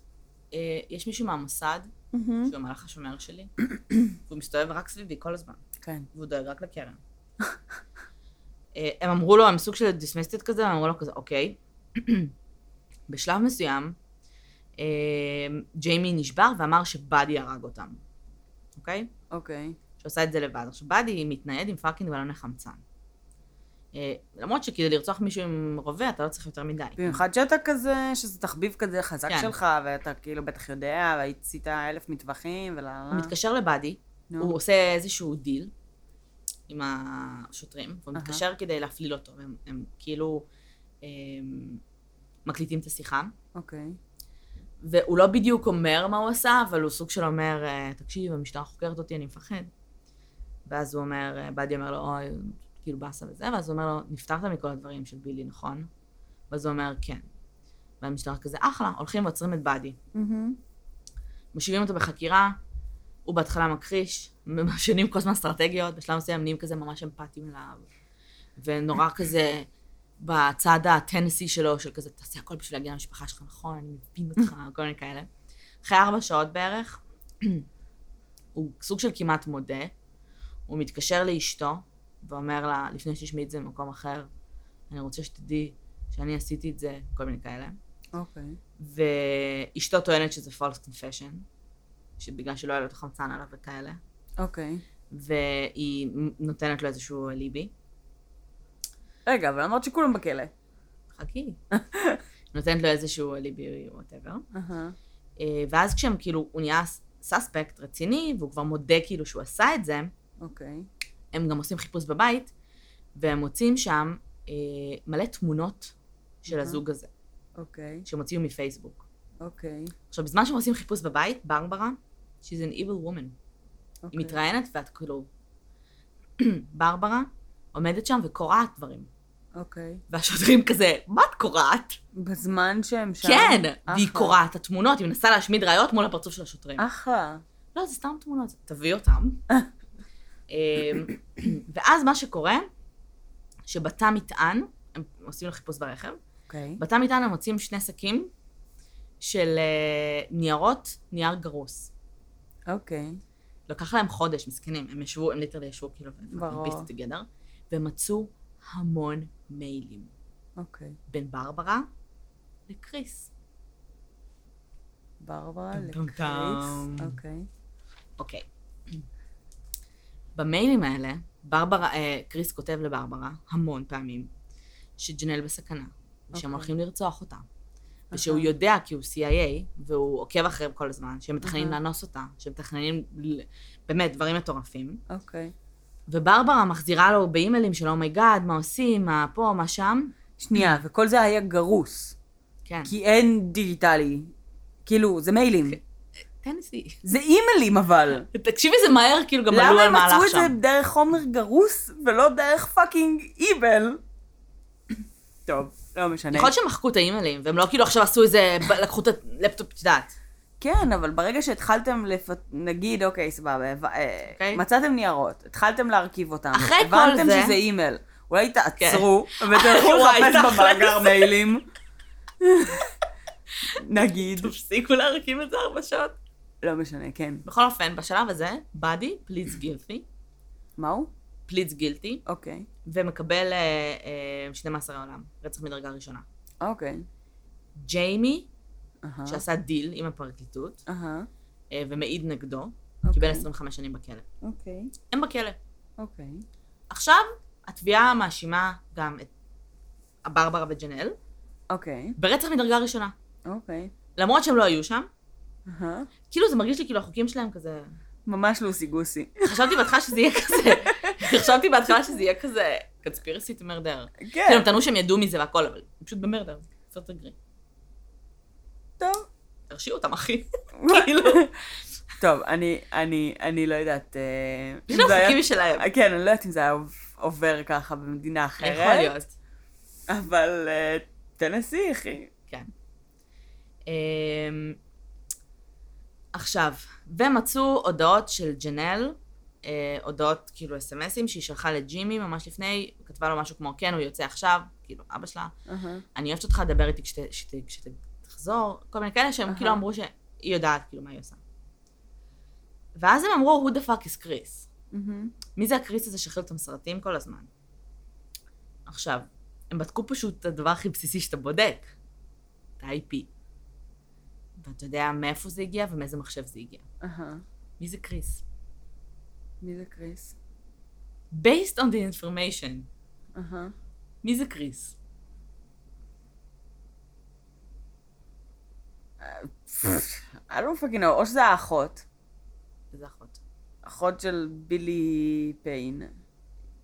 A: אה, יש מישהו מהמוסד. שהוא המלאך השומר שלי, והוא מסתובב רק סביבי כל הזמן,
B: כן.
A: והוא דואג רק לקרן. אה, הם אמרו לו, הם סוג של dismissed it כזה, הם אמרו לו כזה, אוקיי. בשלב מסוים, אה, ג'יימי נשבר ואמר שבאדי הרג אותם, אוקיי?
B: אוקיי.
A: שעושה את זה לבד. עכשיו, באדי מתנייד עם fucking בלוני חמצן. אה, למרות שכדי לרצוח מישהו עם רובה, אתה לא צריך יותר מדי.
B: במיוחד שאתה כזה, שזה תחביב כזה חזק
A: כן.
B: שלך, ואתה כאילו בטח יודע, והצית אלף מטווחים, ולה...
A: הוא מתקשר לבאדי,
B: נו.
A: הוא עושה איזשהו דיל עם השוטרים, והוא
B: אהה.
A: מתקשר כדי להפליל אותו, והם הם כאילו הם, מקליטים את השיחה,
B: אוקיי.
A: והוא לא בדיוק אומר מה הוא עשה, אבל הוא סוג של אומר, אה, תקשיב, המשטרה חוקרת אותי, אני מפחד. ואז הוא אומר, אה, באדי אומר לו, אוי, כאילו באסה וזה, ואז הוא אומר לו, נפטרת מכל הדברים של בילי, נכון? ואז הוא אומר, כן. והמשטרה כזה, אחלה, הולכים ועוצרים את באדי. מושיבים אותו בחקירה, הוא בהתחלה מכחיש, משנים כל הזמן אסטרטגיות, בשלב מסוים נהיים כזה ממש אמפתיים אליו, ונורא כזה בצד הטנסי שלו, של כזה, תעשה הכל בשביל להגיע למשפחה שלך, נכון, אני מבין אותך, כל מיני כאלה. אחרי ארבע שעות בערך, הוא סוג של כמעט מודה, הוא מתקשר לאשתו, ואומר לה, לפני שתשמעי את זה במקום אחר, אני רוצה שתדעי שאני עשיתי את זה, כל מיני כאלה.
B: אוקיי.
A: ואשתו טוענת שזה false confession, שבגלל שלא היה לו את החמצן עליו וכאלה,
B: אוקיי.
A: והיא נותנת לו איזשהו אליבי.
B: רגע, אבל אמרת שכולם בכלא.
A: חכי. נותנת לו איזשהו אליבי, whatever.
B: אהה.
A: ואז כשהם כאילו, הוא נהיה suspect רציני, והוא כבר מודה כאילו שהוא עשה את זה,
B: אוקיי.
A: הם גם עושים חיפוש בבית, והם מוצאים שם אה, מלא תמונות של
B: אהה.
A: הזוג הזה,
B: אוקיי.
A: שהם הוציאו מפייסבוק.
B: אוקיי.
A: עכשיו, בזמן שהם עושים חיפוש בבית, ברברה, she's an evil woman. היא
B: אוקיי.
A: מתראיינת ואת כאילו... ברברה עומדת שם וקורעת דברים.
B: אוקיי.
A: והשוטרים כזה, מה את קורעת?
B: בזמן שהם שם?
A: כן! והיא
B: אחלה.
A: קורעת את התמונות, היא מנסה להשמיד ראיות מול הפרצוף של השוטרים.
B: אחלה.
A: לא, זה סתם תמונות, תביא אותם. אמ, ואז מה שקורה, שבתא מטען, הם עושים לו חיפוש ברכב,
B: אוקיי.
A: בתא מטען הם מוצאים שני שקים של אה, ניירות, נייר גרוס.
B: אוקיי.
A: לקח להם חודש, מסכנים, הם ישבו, הם literally ישבו כאילו,
B: ברור.
A: pieced together, והם מצאו המון מיילים
B: אוקיי.
A: בין ברברה לקריס.
B: ברברה לקריס. אוקיי.
A: אוקיי. במיילים האלה, ברברה, אה, קריס כותב לברברה המון פעמים שג'נל בסכנה, ושהם
B: אוקיי.
A: הולכים לרצוח אותה. ושהוא יודע כי הוא CIA, והוא עוקב אחריהם כל הזמן, שהם מתכננים
B: אהה.
A: לאנוס אותה, שהם מתכננים, באמת, דברים מטורפים.
B: אוקיי.
A: וברברה מחזירה לו באימיילים של oh my god, מה עושים, מה פה, מה שם.
B: שנייה, וכל זה היה גרוס.
A: כן.
B: כי אין דיגיטלי. כאילו, זה מיילים.
A: טנסי.
B: זה אימיילים אבל.
A: תקשיבי, זה מהר, כאילו גם עלו
B: למה
A: על
B: הם מצאו
A: מהלך
B: את זה
A: שם.
B: דרך חומר גרוס ולא דרך פאקינג איבל? טוב, לא משנה.
A: יכול להיות שהם מחקו את האימיילים, והם לא כאילו עכשיו עשו איזה, לקחו את הלפטופ, את יודעת.
B: כן, אבל ברגע שהתחלתם, לפ... נגיד, אוקיי, סבבה, הבנ- אה,
A: אוקיי.
B: מצאתם ניירות, התחלתם להרכיב אותם, הבנתם
A: זה-
B: שזה אימייל, אולי תעצרו, ותלכו
A: וואי,
B: לחפש. במאגר מיילים. נגיד.
A: תפסיקו להרכיב את זה ארבע שעות.
B: לא משנה, כן.
A: בכל אופן, בשלב הזה, באדי, pleads guilty,
B: מה הוא?
A: פליץ גילטי,
B: אוקיי.
A: ומקבל אה, אה, שני מאסרי עולם, רצח מדרגה ראשונה.
B: אוקיי.
A: ג'יימי,
B: אהה.
A: שעשה דיל עם הפרקליטות,
B: אהה.
A: אה, ומעיד נגדו,
B: אוקיי.
A: קיבל 25 שנים בכלא.
B: אוקיי.
A: הם בכלא.
B: אוקיי.
A: עכשיו, התביעה מאשימה גם את הברברה וג'נאל
B: אוקיי.
A: ברצח מדרגה ראשונה.
B: אוקיי.
A: למרות שהם לא היו שם,
B: אהה.
A: כאילו זה מרגיש לי כאילו החוקים שלהם כזה...
B: ממש לוסי גוסי.
A: חשבתי בהתחלה שזה יהיה כזה, חשבתי בהתחלה שזה יהיה כזה קונספירסי to murder. כאילו
B: כן.
A: הם טענו שהם ידעו מזה והכל, אבל פשוט במרדר, סרט תגרי.
B: טוב.
A: הרשיעו אותם אחי. כאילו.
B: טוב, אני, אני, אני לא יודעת... אה,
A: יש להם חוקים משלהם.
B: כן, אני לא יודעת אם זה היה עובר ככה במדינה אחרת.
A: יכול להיות.
B: אבל אה, טנסי, אחי.
A: כן. עכשיו, ומצאו הודעות של ג'נל, אה, הודעות כאילו אס.אם.אסים שהיא שלחה לג'ימי ממש לפני, כתבה לו משהו כמו, כן, הוא יוצא עכשיו, כאילו, אבא שלה, אני אוהבת אותך, דבר איתי כשת- כשת- כשתחזור, כל מיני כאלה שהם
B: אהה.
A: כאילו אמרו שהיא יודעת כאילו מה היא עושה. ואז הם אמרו, who the fuck is קריס?
B: מהמם.
A: מי זה הקריס הזה שאוכל את הסרטים כל הזמן? עכשיו, הם בדקו פשוט את הדבר הכי בסיסי שאתה בודק, את ה-IP. ואתה יודע מאיפה זה הגיע ומאיזה מחשב זה הגיע.
B: אהה.
A: מי זה קריס?
B: מי זה קריס?
A: Based on the information,
B: אהה.
A: מי זה קריס?
B: I don't fucking know, או שזה האחות,
A: איזה אחות.
B: אחות של בילי פיין.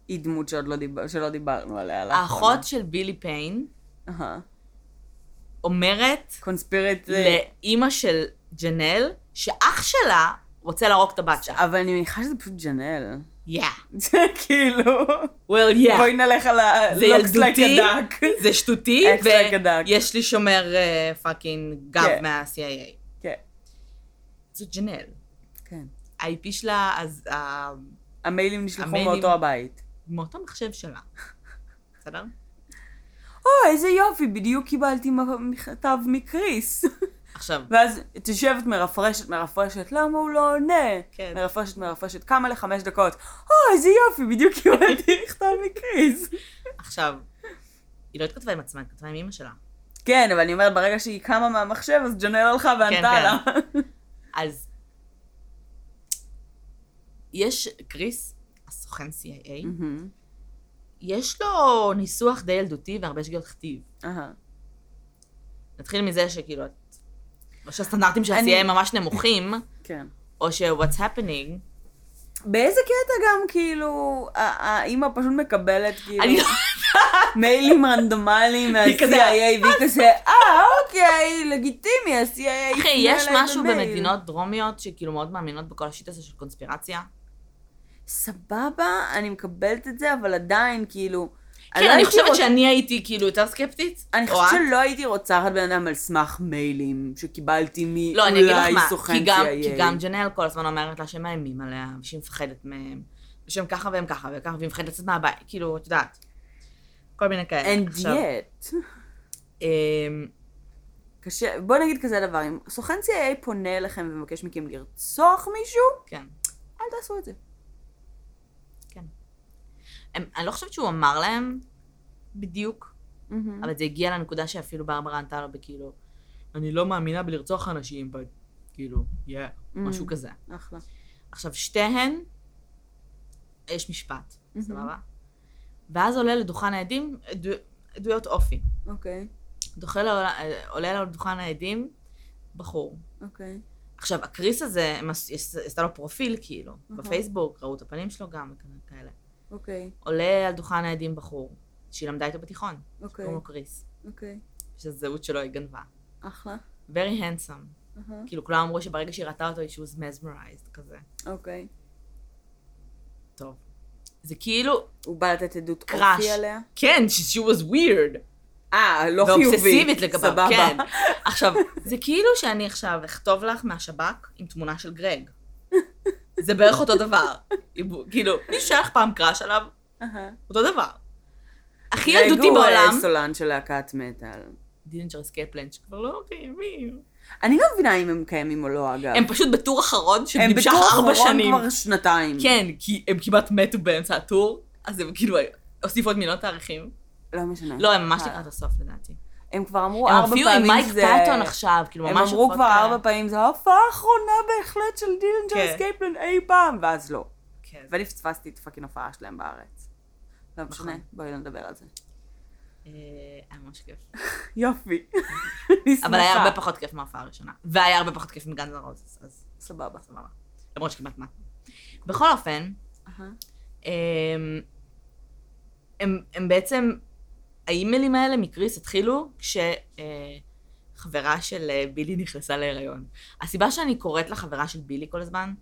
B: היא דמות שעוד לא, דיבר, שלא דיברנו עליה.
A: האחות של בילי פיין
B: אהה.
A: אומרת
B: קונספירט...
A: לאימא של ג'נל, שאח שלה רוצה להרוג את הבת שלה.
B: אבל אני מניחה שזה פשוט ג'נל.
A: Yeah.
B: זה כאילו...
A: well, yeah.
B: בואי נלך על ה...
A: זה
B: looks like
A: ילדותי,
B: a duck.
A: זה שטותי. ויש לי שומר fucking גב
B: כן.
A: מה-CIA.
B: כן.
A: זאת ג'נל.
B: כן.
A: ה-IP שלה, אז ה-
B: המיילים נשלחו מאותו הבית.
A: מאותו מחשב שלה. בסדר?
B: או, איזה יופי, בדיוק קיבלתי מכתב מקריס.
A: עכשיו,
B: ואז את יושבת מרפרשת, מרפרשת, למה הוא לא עונה?
A: כן.
B: מרפרשת, מרפרשת, כמה לחמש דקות. או, איזה יופי, בדיוק קיבלתי מכתב מקריס.
A: עכשיו, היא לא התכתבה עם עצמה, היא התכתבה עם אמא שלה.
B: כן, אבל אני אומרת, ברגע שהיא קמה מהמחשב, אז ג'נל הלכה וענתה
A: כן.
B: לה.
A: אז יש, קריס, הסוכן CIA,
B: מהמם.
A: יש לו ניסוח די ילדותי והרבה שגיאות כתיב.
B: אהה.
A: נתחיל מזה שכאילו, את- או שהסטנדרטים של
B: אני-
A: הם ממש נמוכים,
B: כן.
A: או ש-what's happening,
B: באיזה קטע גם, כאילו, האימא פשוט מקבלת, כאילו,
A: אני לא...
B: מיילים רנדומליים מה-CIA, והיא כזה, אה, אוקיי, לגיטימי, ה-CIA
A: אחי, יש משהו
B: במייל."
A: במדינות דרומיות שכאילו מאוד מאמינות בכל השיט הזה של קונספירציה.
B: סבבה, אני מקבלת את זה, אבל עדיין, כאילו...
A: כן,
B: לא
A: אני
B: הייתי
A: חושבת
B: רוצ-
A: שאני הייתי כאילו יותר סקפטית.
B: אני חושבת. שלא הייתי רוצחת בן אדם על סמך מיילים שקיבלתי
A: לא, אני אגיד לך
B: מאולי
A: מה,
B: סוכן
A: כי גם,
B: CIA.
A: כי גם ג'נל כל הזמן אומרת לה שהם מאיימים עליה, ושהיא מפחדת מהם, ושהם ככה והם ככה וככה, והיא מפחדת לצאת מהבית, כאילו, את יודעת. כל מיני כאלה.
B: And
A: עכשיו,
B: yet,
A: אמ,
B: קשה, בוא נגיד כזה דבר, אם סוכן CIA פונה אליכם ומבקש מכם לרצוח מישהו,
A: כן,
B: אל תעשו את זה.
A: הם- אני לא חושבת שהוא אמר להם בדיוק, אבל זה הגיע לנקודה שאפילו ברברה ענתה לו בכאילו, אני לא מאמינה בלרצוח אנשים, כאילו, yeah, משהו כזה.
B: אחלה.
A: עכשיו, שתיהן, יש משפט,
B: מהמם.
A: סבבה? ואז עולה לדוכן העדים עדו- עדויות אופי.
B: אוקיי,
A: דוחה לעולה- עולה לדוכן העדים בחור.
B: אוקיי.
A: עכשיו, הקריס הזה, עשתה לו פרופיל, כאילו,
B: אהה.
A: בפייסבוק, ראו את הפנים שלו גם, וכאלה.
B: אוקיי,
A: עולה על דוכן העדים בחור, שהיא למדה איתו בתיכון,
B: אוקיי,
A: שקוראים לו קריס,
B: אוקיי.
A: שהזהות שלו היא גנבה.
B: אחלה.
A: very handsome.
B: אהה,
A: כאילו, כולם אמרו שברגע שהיא ראתה אותו, she was mesmerized, כזה.
B: אוקיי.
A: טוב. זה כאילו,
B: הוא בא לתת עדות
A: קראש.
B: עליה?
A: כן, she, she was weird.
B: אה, לא חיובי.
A: ואובססיבית לגביו,
B: סבבה.
A: כן. עכשיו, זה כאילו שאני עכשיו אכתוב לך מהשב"כ עם תמונה של גרג. זה בערך אותו דבר. כאילו, שהיה לך פעם קראש עליו. אותו דבר. הכי ילדותי
B: אה,
A: בעולם.
B: סולן של להקת מטאל.
A: דינג'רס קפלן, שכבר לא קיימים.
B: אני לא מבינה אם הם קיימים או לא, אגב.
A: הם פשוט בטור אחרון
B: הם
A: שנמשך
B: בטור
A: ארבע
B: אחרון
A: שנים.
B: כבר שנתיים.
A: כן, כי הם כמעט מתו באמצע הטור, אז הם כאילו הוסיפו עוד מיליון תאריכים.
B: לא משנה.
A: לא, הם ממש
B: אה,
A: לקראת הסוף לדעתי.
B: הם כבר אמרו
A: הם
B: ארבע
A: הופיעו עם
B: פעמים
A: מייק
B: שזה...
A: פאטון עכשיו, כאילו
B: הם
A: ממש...
B: אמרו
A: הופעות
B: כבר. ארבע פעמים, זו ההופעה האחרונה בהחלט של דילנג'ר
A: כן.
B: סקייפלן אי פעם, ואז לא.
A: כן.
B: ואני פספסתי את fucking הופעה שלהם בארץ. לא משנה,
A: נכון.
B: בואי לא נדבר על זה.
A: אה, היה ממש כיף.
B: יופי. אני
A: אבל היה. הרבה פחות כיף מההופעה הראשונה. והיה הרבה פחות כיף מגן הרוזס, אז
B: סבבה.
A: סבבה. למרות שכמעט מה. בכל אופן. הם, הם, הם בעצם, האימיילים האלה מקריס התחילו כש... אה, של אה, בילי נכנסה להיריון. הסיבה שאני קוראת לה חברה של בילי כל הזמן,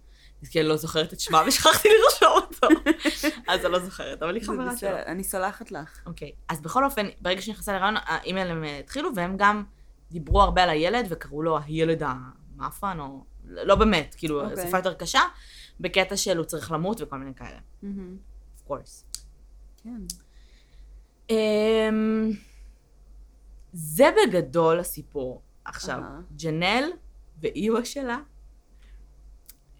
A: זה כי אני לא זוכרת את שמה ושכחתי לרשום אותו. אז אני לא זוכרת, אבל היא חברה שלו.
B: אני סולחת לך.
A: אוקיי, אז בכל אופן, ברגע שהיא נכנסה להיריון, האימיילים אה, התחילו, והם גם דיברו הרבה על הילד, וקראו לו הילד המאפן, או... לא באמת, כאילו,
B: אוקיי.
A: שפה יותר קשה, בקטע של הוא צריך למות וכל מיני כאלה.
B: מהמם.
A: of course.
B: כן.
A: אמ, זה בגדול הסיפור. עכשיו,
B: אהה.
A: ג'נל ואימא שלה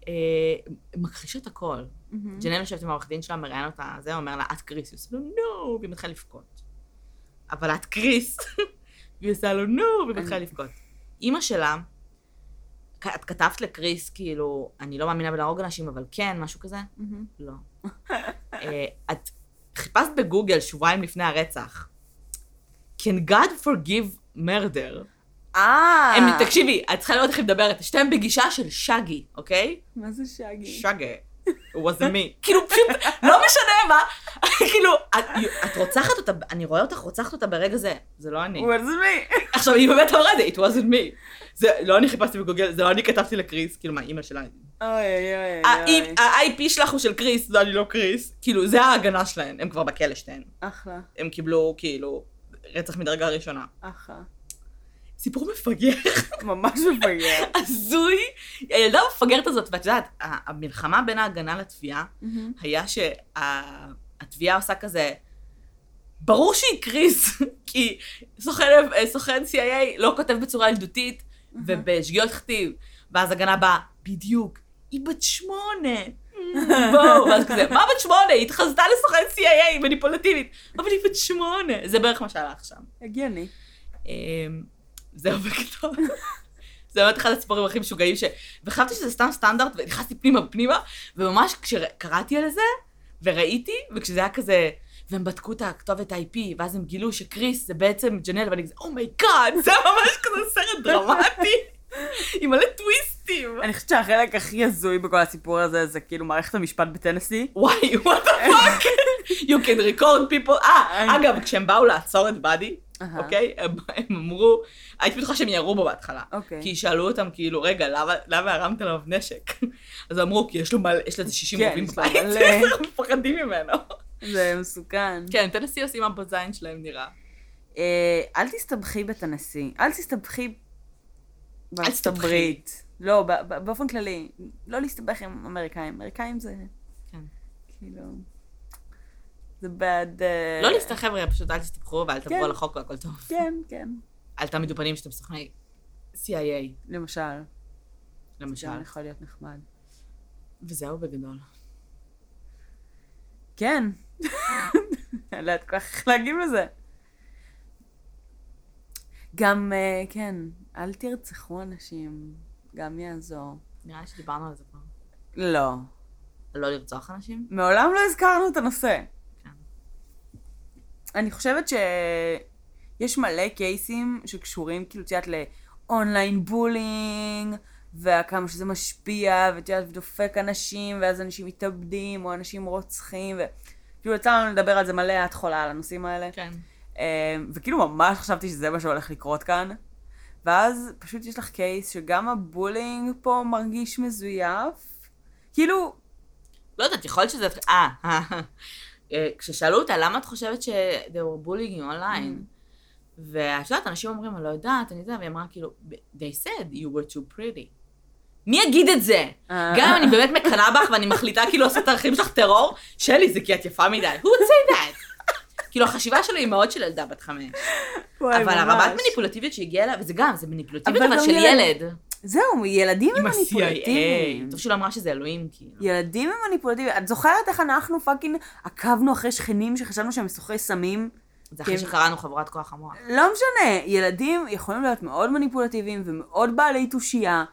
A: אה, מכחישות הכל.
B: מהמם.
A: ג'נל יושבת עם העורך דין שלה, מראיין אותה, זה, אומר לה, את קריס. היא עושה לו, נו, והיא מתחילה לבכות. אבל את קריס. והיא עושה לו, נו, והיא מתחילה לבכות. אימא שלה, את כתבת לקריס, כאילו, אני לא מאמינה בלהרוג אנשים, אבל כן, משהו כזה?
B: מהמם.
A: לא. אה, את חיפשת בגוגל שבועיים לפני הרצח. Can God forgive murder?
B: אה!
A: תקשיבי, את צריכה לראות איך היא מדברת. שתיהם בגישה של שגי, אוקיי?
B: מה זה שגי?
A: שגי. It wasn't me. כאילו, פשוט, לא משנה מה. כאילו, את, את רוצחת אותה, אני רואה אותך רוצחת אותה ברגע זה. זה לא אני.
B: What is me?
A: עכשיו, היא באמת אמרה את זה, it wasn't me. זה לא אני חיפשתי בגוגל, זה לא אני כתבתי לקריס, כאילו, מה, אימא שלה.
B: אוי אוי אוי.
A: ה-IP שלך הוא של קריס, זה אני לא קריס. כאילו, זה ההגנה שלהן, הם כבר בכלא שתיהן.
B: אחלה,
A: הם קיבלו, כאילו, רצח מדרגה ראשונה.
B: אחלה.
A: סיפור מפגר,
B: ממש מפגר.
A: הזוי. הילדה המפגרת הזאת, ואת יודעת, ה- המלחמה בין ההגנה לתביעה. היה שהתביעה עושה כזה, ברור שהיא קריס, כי סוכן, סוכן CIA לא כותב בצורה ילדותית ובשגיאות כתיב, ואז הגנה באה, בדיוק, היא בת שמונה. בואו, ואז כזה, מה בת שמונה? היא התחזתה לסוכן CIA, מניפולטיבית, אבל היא בת שמונה. זה בערך מה שהלך שם.
B: הגיוני.
A: זהו בגדול. זה באמת אחד הסיפורים הכי משוגעים ש... וחשבתי שזה סתם סטנדרט, ונכנסתי פנימה פנימה, וממש כשקראתי על זה, וראיתי, וכשזה היה כזה, והם בדקו את הכתובת IP, ואז הם גילו שקריס זה בעצם ג'נל, ואני כזה, oh my god, זה ממש כזה סרט דרמטי, עם מלא טוויסטים.
B: אני חושבת שהחלק הכי הזוי בכל הסיפור הזה זה כאילו מערכת המשפט בטנסי.
A: וואי, what the fuck? you can record people. אה, אגב, כשהם באו לעצור את באדי. אוקיי? הם הם אמרו, הייתי בטוחה שהם ירו בו בהתחלה.
B: אוקיי.
A: כי שאלו אותם, כאילו, רגע, למה- הרמת עליו נשק? אז אמרו, כי יש לו מלא, יש לו איזה 60
B: כן,
A: רובים בבית. אנחנו מפחדים ממנו.
B: זה מסוכן.
A: כן, תנסי עושים מה בזין שלהם נראה.
B: אה, אל תסתבכי בתנסי. אל תסתבכי בארצות. הברית. לא, באופן כללי. לא להסתבך עם אמריקאים. אמריקאים זה
A: כן.
B: כאילו... זה bad... אה,
A: לא להסתכל, חבר'ה, פשוט אל תסתבכו ואל תעברו
B: כן.
A: על החוק והכל טוב.
B: כן, כן.
A: אל תעמידו פנים שאתם סוכני CIA,
B: למשל.
A: למשל.
B: זה יכול להיות נחמד.
A: וזהו בגדול.
B: כן. אני לא יודעת כל כך להגיב לזה. גם, אה, כן, אל תרצחו אנשים, גם יעזור.
A: נראה לי שדיברנו על זה כבר.
B: לא.
A: לא לרצוח אנשים?
B: מעולם לא הזכרנו את הנושא. אני חושבת שיש מלא קייסים שקשורים, כאילו, את יודעת, לאונליין בולינג, וכמה שזה משפיע, ואת יודעת, ודופק אנשים, ואז אנשים מתאבדים, או אנשים רוצחים, וכאילו, יצא לנו לדבר על זה מלא, את חולה על הנושאים האלה.
A: כן.
B: אמ, וכאילו ממש חשבתי שזה מה שהולך לקרות כאן. ואז פשוט יש לך קייס שגם הבולינג פה מרגיש מזויף. כאילו,
A: לא יודעת, יכול להיות שזה... אה, אה, כששאלו אותה, למה את חושבת ש- they were bullying you online? ואת יודעת, אנשים אומרים, אני לא יודעת, אני יודע, והיא אמרה כאילו, they said you were too pretty. מי יגיד את זה?
B: אה.
A: גם אם אני באמת מקנאה בך ואני מחליטה כאילו לעשות את הערכים שלך טרור, שלי, זה כי את יפה מדי. who would say that? כאילו, החשיבה שלו היא מאוד של ילדה בת חמש. אבל. הרמת מניפולטיביות שהגיעה אליה, וזה גם, זה מניפולטיביות
B: אבל
A: של
B: ילד. זהו, ילדים הם. מניפולטיביים.
A: טוב שהיא לא אמרה שזה אלוהים, כאילו.
B: ילדים הם מניפולטיביים. את זוכרת איך אנחנו fucking עקבנו אחרי שכנים שחשבנו שהם סוחרי סמים?
A: זה אחרי
B: כן.
A: שקראנו חבורת כוח המוח.
B: לא משנה, ילדים יכולים להיות מאוד מניפולטיביים ומאוד בעלי תושייה.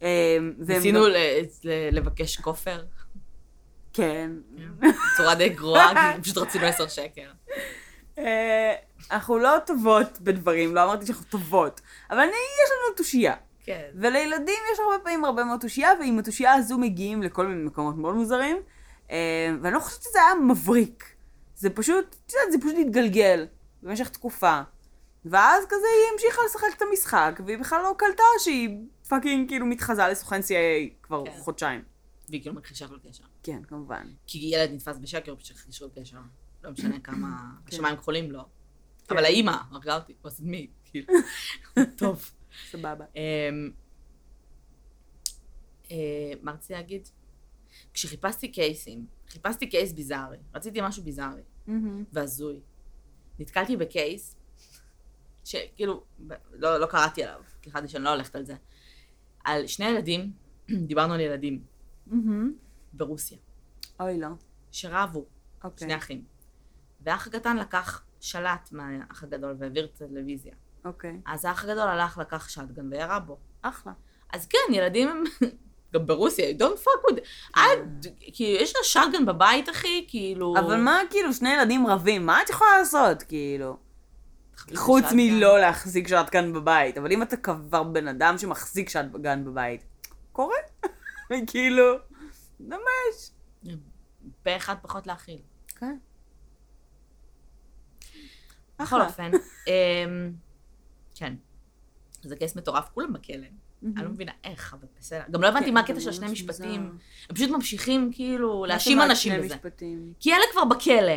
B: והם
A: ניסינו לבקש כופר,
B: כן.
A: בצורה די גרועה, פשוט רצינו עשר שקל.
B: אה, אנחנו לא טובות בדברים, לא אמרתי שאנחנו טובות, אבל אני, יש לנו תושייה.
A: כן.
B: ולילדים יש הרבה פעמים הרבה מאוד תושייה, ועם התושייה הזו מגיעים לכל מיני מקומות מאוד מוזרים, אה, ואני לא חושבת שזה היה מבריק. זה פשוט, את יודעת, זה פשוט התגלגל במשך תקופה. ואז כזה היא המשיכה לשחק את המשחק, והיא בכלל לא קלטה שהיא fucking כאילו מתחזה לסוכן CIA כבר
A: כן.
B: חודשיים.
A: והיא כאילו מכחישה כל קשר.
B: כן, כמובן.
A: כי ילד נתפס בשקר בשביל כל קשר. לא משנה כמה
B: כן.
A: השמיים כחולים לא.
B: כן.
A: אבל האימא הרגה אותי, was me, כאילו. טוב.
B: סבבה.
A: אמ, אה, מה רציתי להגיד? כשחיפשתי case ים, חיפשתי case ביזארי, רציתי משהו ביזארי. והזוי. נתקלתי ב case, שכאילו, לא, לא קראתי עליו, כי החלטתי שאני לא הולכת על זה, על שני ילדים, דיברנו על ילדים. ברוסיה,
B: אוי, לא.
A: שרבו,
B: אוקיי.
A: שני אחים. והאח הקטן לקח שלט מהאח הגדול והעביר טלוויזיה.
B: אוקיי.
A: אז האח הגדול הלך, לקח שטגן וירה בו.
B: אחלה.
A: אז כן, ילדים הם... גם ברוסיה, you don't fuck with... את, כאילו, יש לה שטגן בבית, אחי, כאילו...
B: אבל מה, כאילו, שני ילדים רבים, מה את יכולה לעשות, כאילו? חוץ. מלא להחזיק שטגן בבית. אבל אם אתה כבר בן אדם שמחזיק שטגן בבית, קורה. כאילו, ממש.
A: פה אחד פחות להכיל.
B: כן.
A: בכל. אופן, אמ, כן. זה קייס מטורף, כולם בכלא. אני לא מבינה איך, אבל בסדר. גם לא הבנתי
B: כן,
A: מה
B: זה
A: הקטע של שני. משפטים. הם פשוט ממשיכים כאילו להאשים אנשים בזה. כי אלה כבר בכלא,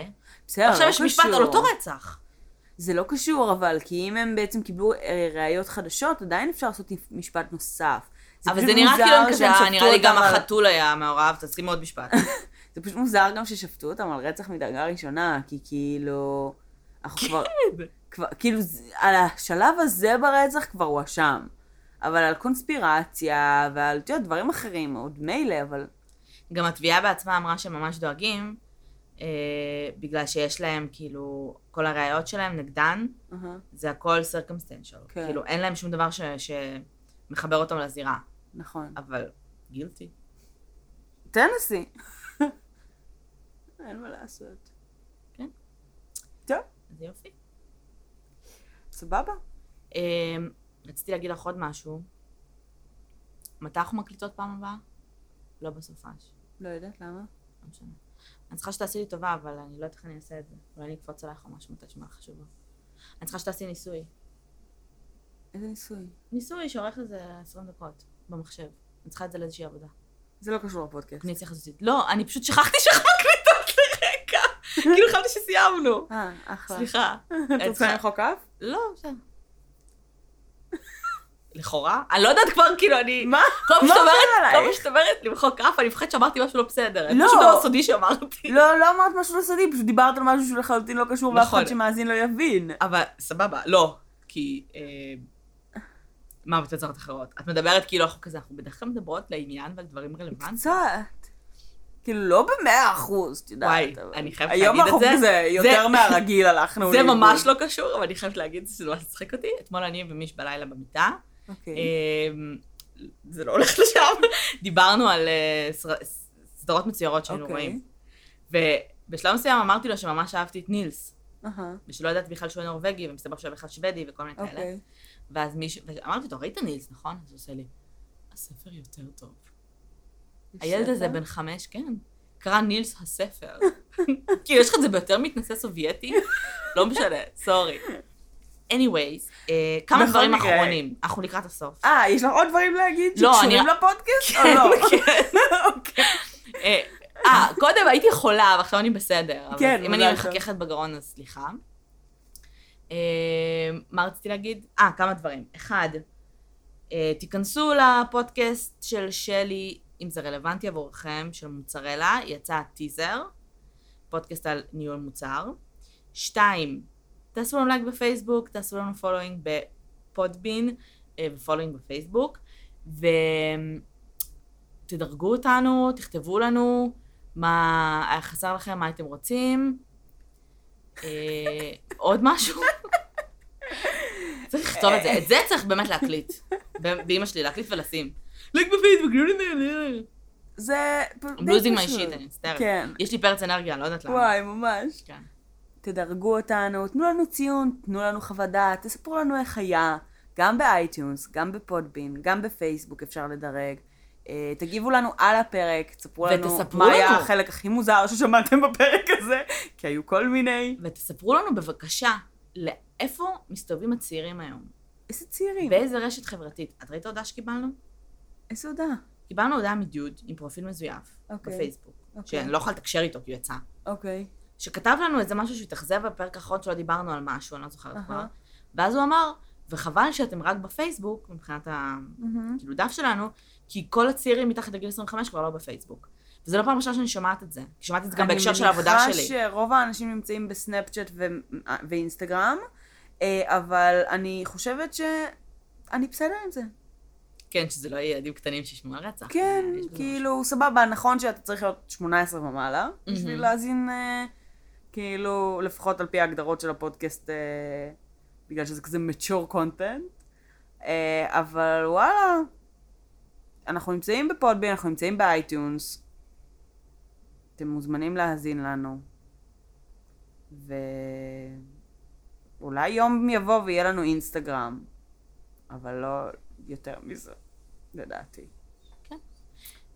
B: בסדר,
A: עכשיו
B: לא
A: יש משפט על
B: קשור.
A: אותו רצח.
B: זה לא קשור, אבל, כי אם הם בעצם קיבלו אה, ראיות חדשות, עדיין אפשר לעשות משפט נוסף.
A: אבל
B: פשוט
A: זה נראה כאילו הם כזה, "אה, נראה לי גם החתול היה מעורב, תשים עוד משפט.
B: זה פשוט מוזר גם ששפטו אותם על רצח מדרגה ראשונה, כי כאילו... אנחנו כבר... כבר, כאילו, על השלב הזה ברצח כבר הוא אשם. אבל על קונספירציה, ועל, את יודעת, דברים אחרים, עוד מילא, אבל...
A: גם התביעה בעצמה אמרה שהם ממש דואגים, אה, בגלל שיש להם, כאילו, כל הראיות שלהם נגדן,
B: אהה,
A: זה הכל circumstantial.
B: כן.
A: כאילו, אין להם שום דבר ש, שמחבר אותם לזירה.
B: נכון.
A: אבל גילטי.
B: טנסי. אין מה לעשות.
A: כן.
B: טוב,
A: אז יופי.
B: סבבה.
A: אה, רציתי להגיד לך עוד משהו. מתי אנחנו מקליטות פעם הבאה? לא בסופש.
B: לא יודעת למה.
A: לא משנה. אני צריכה שתעשי לי טובה, אבל אני לא יודעת איך אני אעשה את זה. אולי אני אקפוץ עלייך או משהו מתי שמע חשובה. אני צריכה שתעשי ניסוי.
B: איזה ניסוי.
A: ניסוי שאורך איזה 20 דקות במחשב. אני צריכה את זה לאיזושהי עבודה.
B: זה לא קשור לפודקאסט.
A: קוגניציה חזותית. לא, אני פשוט שכחתי שאנחנו מקליטות. כאילו חשבתי שסיימנו.
B: אה, אחלה.
A: סליחה.
B: את רוצה למחוק אף?
A: לא, בסדר. לכאורה? אני לא יודעת כבר, כאילו, אני...
B: מה?
A: כל פעם
B: מה
A: שאת אומרת, כל? פעם שאת אומרת למחוק אף, אני מפחדת שאמרתי משהו לא בסדר.
B: לא.
A: פשוט דבר סודי שאמרתי.
B: לא, לא אמרת משהו לא סודי, פשוט דיברת על משהו שהוא לחלוטין לא קשור, ואף
A: נכון.
B: אחד שמאזין לא יבין.
A: אבל סבבה, לא. כי... אה, מה בתוצאות אחרות? את מדברת כאילו אנחנו כזה, אנחנו בדרך כלל מדברות לעניין ועל דברים רלוונטיים.
B: קצת. כאילו, לא במאה אחוז, את יודעת.
A: וואי,
B: אבל-
A: אני חייבת
B: היום
A: להגיד את
B: אנחנו
A: זה.
B: כזה יותר מהרגיל הלכנו
A: זה
B: לאיבוד.
A: ממש לא קשור, אבל אני חייבת להגיד שזה ממש מצחיק אותי. אתמול אני ומיש בלילה במיטה.
B: אוקיי.
A: אמ, זה לא הולך לשם. דיברנו על אה, סדרות מצוירות שהיינו
B: אוקיי.
A: רואים. ובשלב מסוים אמרתי לו שממש אהבתי את נילס. ושלא ידעתי בכלל שהוא נורבגי, ומסתבר שהוא בכלל שוודי וכל מיני כאלה.
B: אוקיי.
A: ואז מישהו, ואמרתי לו, ראית נילס, נכון? אז הוא עושה לי, הספר יותר טוב. הילד הזה. בן חמש, כן. קרא נילס הספר. כאילו, יש לך את זה ביותר מתנשא סובייטי? לא משנה, סורי. anyways, אה, כמה דברים. אחרונים. אנחנו לקראת הסוף.
B: אה, יש לך עוד דברים להגיד
A: לא,
B: שקשורים לפודקאסט? או לא?
A: כן.
B: אוקיי.
A: אה, אה, קודם הייתי חולה, ועכשיו אני בסדר.
B: כן,
A: אם אני. מחככת בגרון, אז סליחה. אה, מה רציתי להגיד? אה, כמה דברים. אחד, תיכנסו לפודקאסט של שלי, אם זה רלוונטי עבורכם, של מוצרלה, יצא טיזר, פודקאסט על ניהול מוצר. שתיים, תעשו לנו לייק בפייסבוק, תעשו לנו following ב Podbean אה, ו following בפייסבוק, ותדרגו אותנו, תכתבו לנו מה היה חסר לכם, מה הייתם רוצים. אה, עוד משהו? צריך לכתוב את זה. את זה צריך באמת להקליט. באמא שלי, להקליט ולשים. לייק בפייסבוק, לא יודע.
B: זה
A: I'm losing my shit, אני מצטערת.
B: כן.
A: יש לי פרץ אנרגיה, אני לא יודעת למה.
B: וואי, ממש.
A: כן.
B: תדרגו אותנו, תנו לנו ציון, תנו לנו חוות דעת, תספרו לנו איך היה, גם ב iTunes, גם ב Podbean, גם בפייסבוק אפשר לדרג. אה, תגיבו לנו על הפרק, תספרו לנו מה היה. החלק הכי מוזר ששמעתם בפרק הזה, כי היו כל מיני.
A: ותספרו לנו בבקשה לאיפה מסתובבים הצעירים היום?
B: איזה צעירים?
A: באיזה רשת חברתית? את ראית הודעה שקיבלנו?
B: איזה הודעה?
A: קיבלנו הודעה מדוד עם פרופיל מזויף
B: אוקיי.
A: בפייסבוק,
B: אוקיי.
A: שאני לא יכולה לתקשר איתו כי הוא יצא,
B: אוקיי.
A: שכתב לנו איזה משהו שהתאכזב בפרק האחרון שלא דיברנו על משהו, אני לא זוכרת
B: אהה.
A: כבר, ואז הוא אמר, וחבל שאתם רק בפייסבוק, מבחינת ה... כאילו דף שלנו, כי כל הצעירים מתחת לגיל 25 כבר לא בפייסבוק. וזה לא פעם ראשונה שאני שומעת את זה, שמעתי את זה גם בהקשר של העבודה
B: אני
A: שלי.
B: מניחה שרוב האנשים נמצאים בסנאפצ'אט ו- ואינסטגרם, אה, אבל אני חושבת שאני בסדר עם זה.
A: כן, שזה לא יהיה ילדים קטנים שישמעו על רצח.
B: כן,
A: בזה
B: כאילו, סבבה, נכון שאתה צריך להיות 18 ומעלה, בשביל
A: מהמם.
B: להאזין, אה, כאילו, לפחות על פי ההגדרות של הפודקאסט, אה, בגלל שזה כזה mature content, אה, אבל וואלה, אנחנו נמצאים ב Podbean, אנחנו נמצאים ב iTunes, אתם מוזמנים להאזין לנו, ואולי יום יבוא ויהיה לנו אינסטגרם, אבל לא יותר מזה, לדעתי.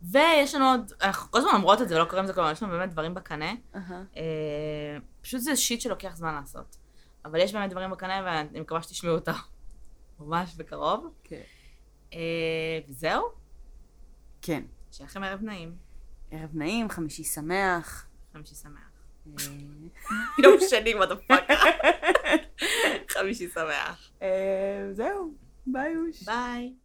A: ויש לנו עוד, אנחנו כל הזמן אומרות את זה ולא קוראים לזה כלום, יש לנו באמת דברים בקנה.
B: אהה.
A: אה, פשוט זה שיט שלוקח זמן לעשות. אבל יש באמת דברים בקנה ואני מקווה שתשמעו אותו ממש בקרוב.
B: כן.
A: אה, וזהו,
B: כן.
A: שיהיה לכם ערב נעים.
B: ערב נעים, חמישי שמח.
A: חמישי שמח.
B: אה,
A: יום שני, מה פאקה. חמישי שמח.
B: אה, זהו, Bye.
A: Bye.